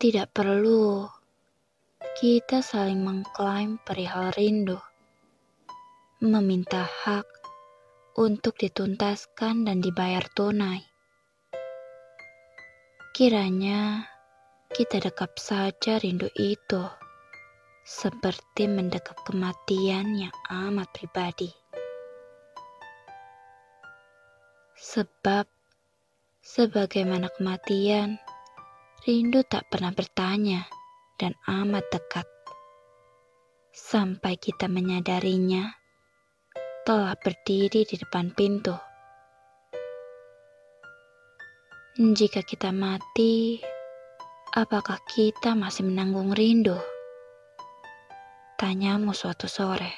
Tidak perlu kita saling mengklaim perihal rindu, meminta hak untuk dituntaskan dan dibayar tunai. Kiranya kita dekap saja rindu itu, seperti mendekap kematian yang amat pribadi. Sebab, sebagaimana kematian, rindu tak pernah bertanya dan amat dekat. Sampai kita menyadarinya, telah berdiri di depan pintu. Jika kita mati, apakah kita masih menanggung rindu? Tanyamu suatu sore.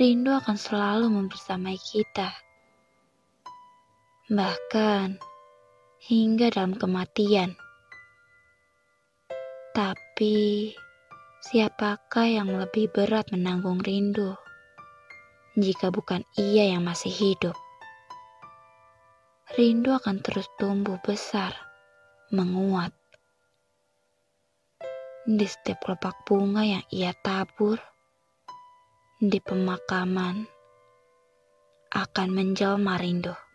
Rindu akan selalu membersamai kita. Bahkan hingga dalam kematian. Tapi, siapakah yang lebih berat menanggung rindu jika bukan ia yang masih hidup? Rindu akan terus tumbuh besar, menguat. Di setiap kelopak bunga yang ia tabur, di pemakaman akan menjelma rindu.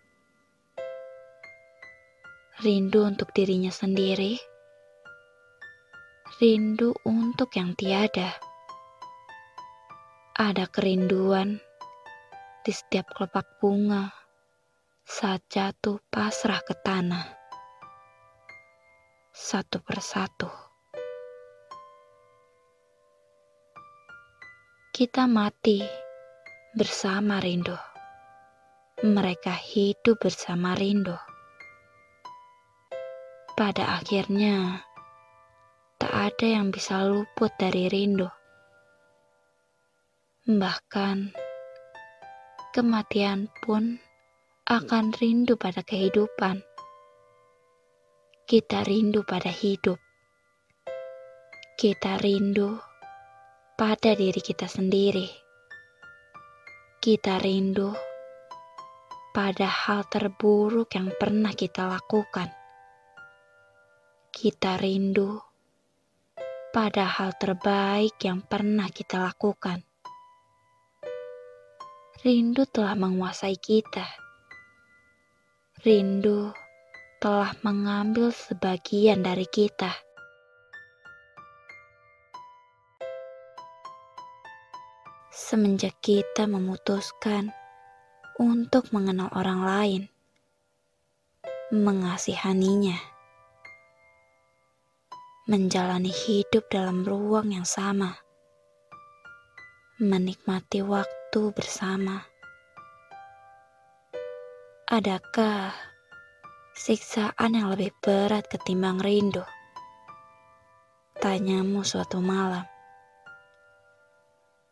Rindu untuk dirinya sendiri rindu untuk yang tiada. Ada kerinduan di setiap kelopak bunga saat jatuh pasrah ke tanah. Satu persatu. Kita mati bersama rindu. Mereka hidup bersama rindu. Pada akhirnya, tak ada yang bisa luput dari rindu. Bahkan, kematian pun akan rindu pada kehidupan. Kita rindu pada hidup. Kita rindu pada diri kita sendiri. Kita rindu pada hal terburuk yang pernah kita lakukan. Kita rindu pada hal terbaik yang pernah kita lakukan. Rindu telah menguasai kita. Rindu telah mengambil sebagian dari kita. Semenjak kita memutuskan untuk mengenal orang lain, mengasihaninya menjalani hidup dalam ruang yang sama, menikmati waktu bersama. Adakah siksaan yang lebih berat ketimbang rindu? Tanyamu suatu malam.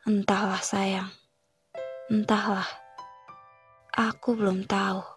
Entahlah sayang, entahlah. Aku belum tahu.